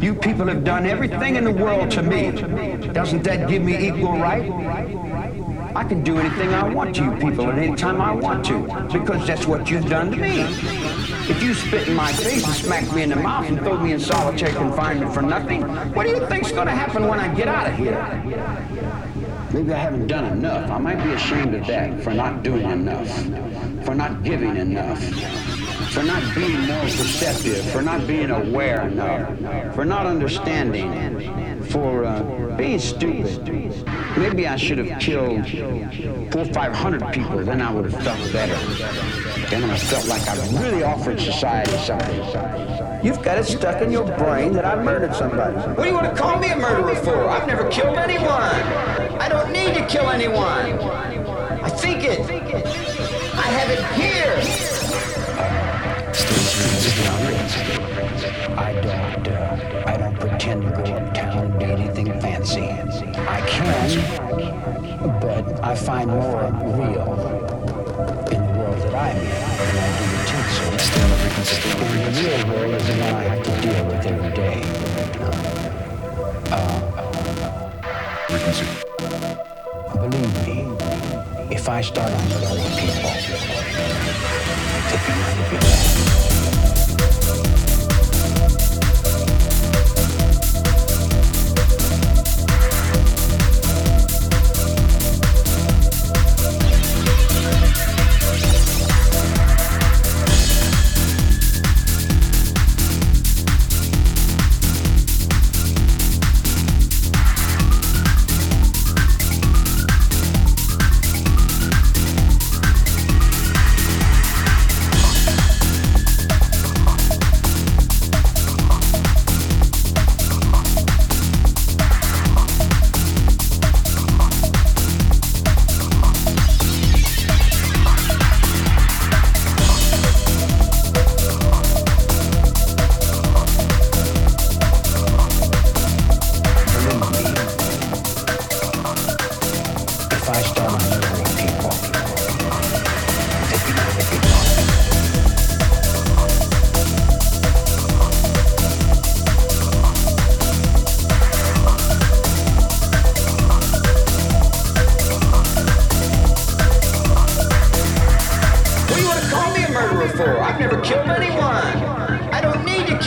You people have done everything in the world to me. Doesn't that give me equal right? I can do anything I want to you people at any time I want to, because that's what you've done to me. If you spit in my face and smack me in the mouth and throw me in solitary confinement for nothing, what do you think's gonna happen when I get out of here? Maybe I haven't done enough. I might be ashamed of that for not doing enough, for not giving enough, for not being more perceptive, for not being aware enough, for not understanding, for uh, being stupid. Maybe I should have killed four, five hundred people. Then I would have felt better. Then I felt like I really offered society something. You've got it stuck in your brain that I murdered somebody. What do you want to call me a murderer for? I've never killed anyone. I don't need to kill anyone. I think it. I have it here. I don't, uh, I don't pretend to go uptown and do anything fancy. I can, but I find more real in the world that I'm in than I do the tinsel. In the real world is the I have to deal with every day. Frequency. Believe me, if I start on murdering people, it'd be none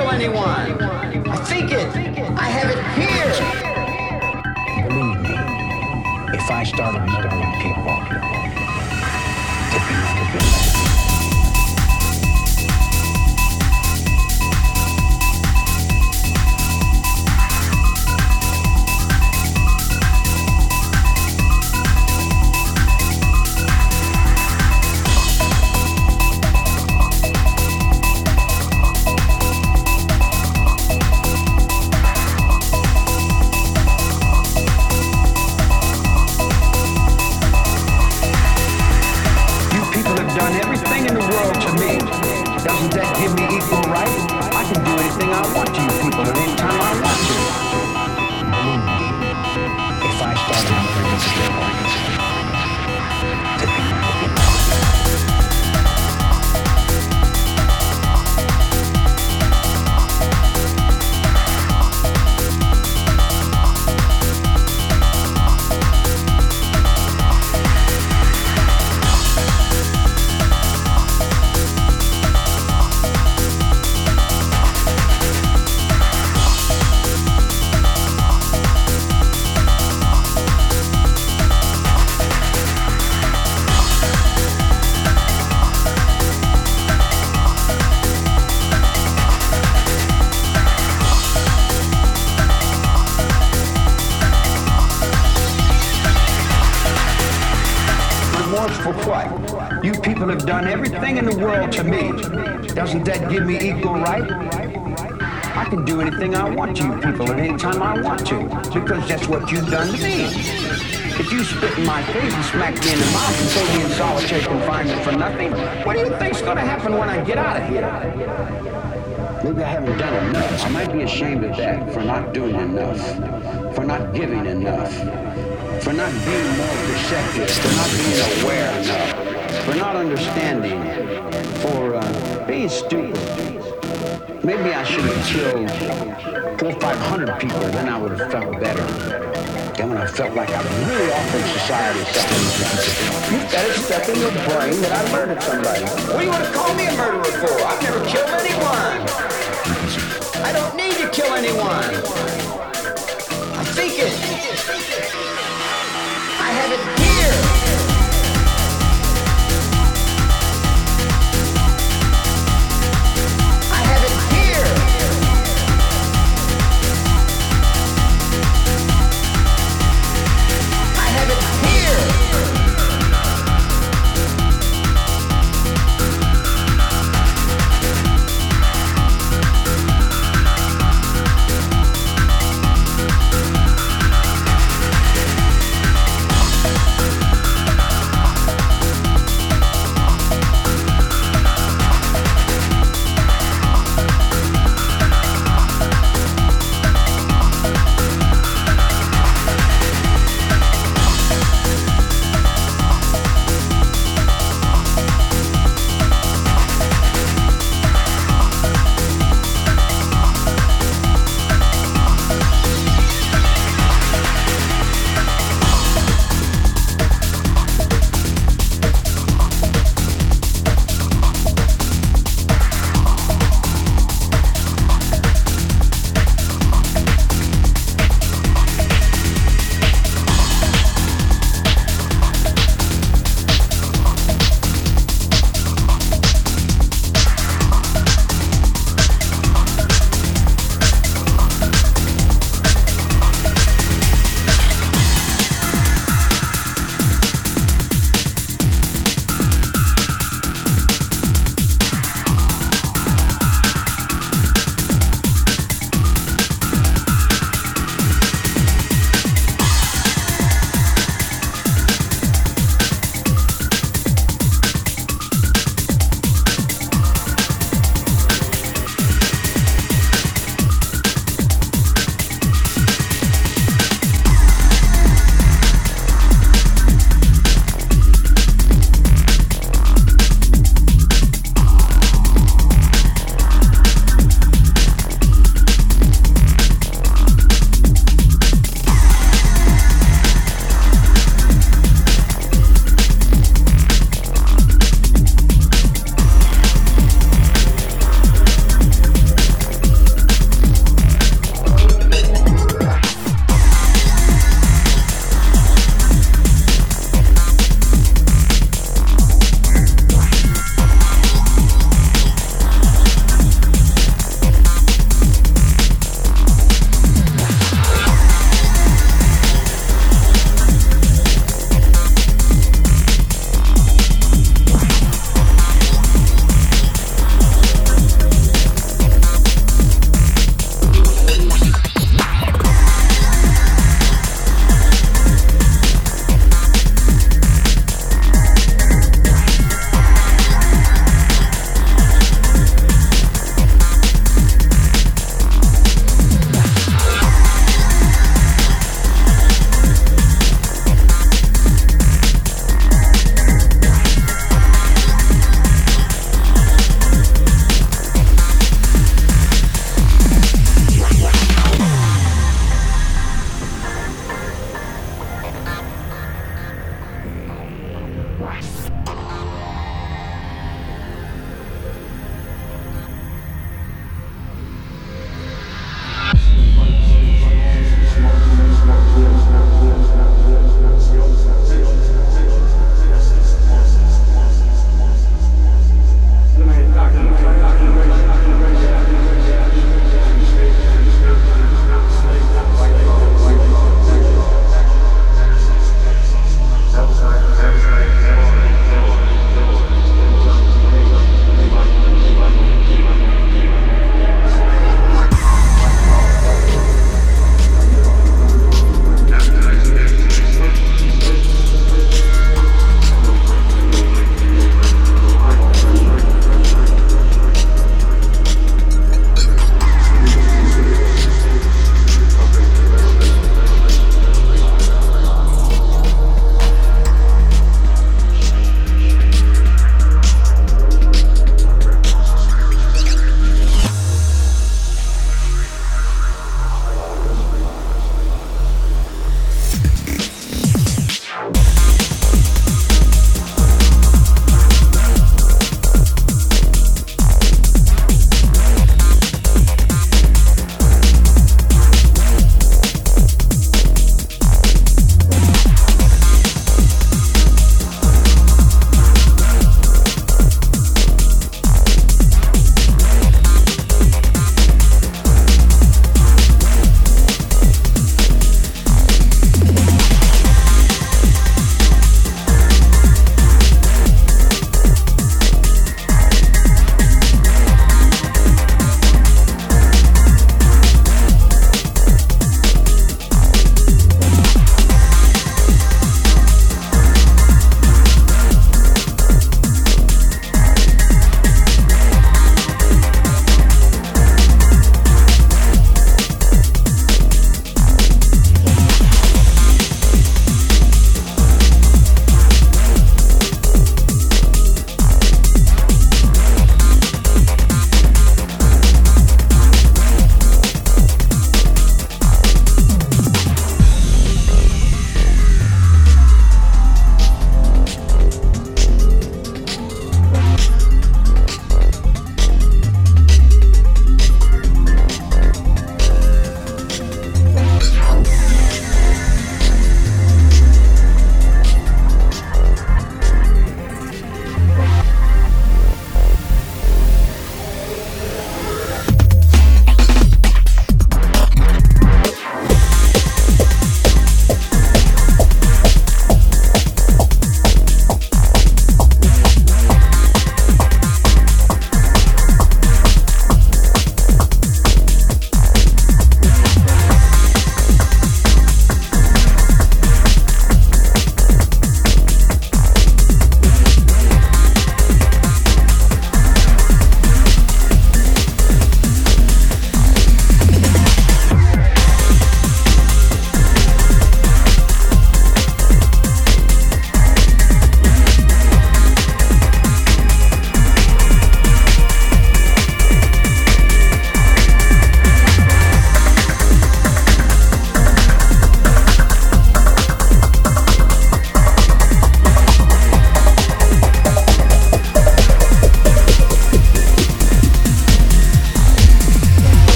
kill anyone. I think it. I have it here. Believe me, if I started murdering people, it'd be want to you people at any time I want to, because that's what you've done to me. If you spit in my face and smack me in the mouth and throw me in solitary confinement for nothing, what do you think's gonna happen when I get out of here? Maybe I haven't done enough. I might be ashamed of that for not doing enough, for not giving enough, for not being more perceptive, for not being aware enough, for not understanding, for uh, being stupid. Maybe I should have killed four or five hundred people, then I would have felt better. Then when I felt like I really off in society, you've got it stuck in your brain that I murdered somebody. What do you want to call me a murderer for? I've never killed anyone. I don't need to kill anyone. I think it. I have it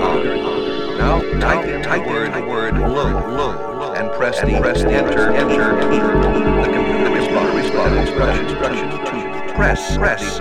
on. Now type in type the word low low and press the press enter enter key. The computer responds responds instruction instruction to press. Press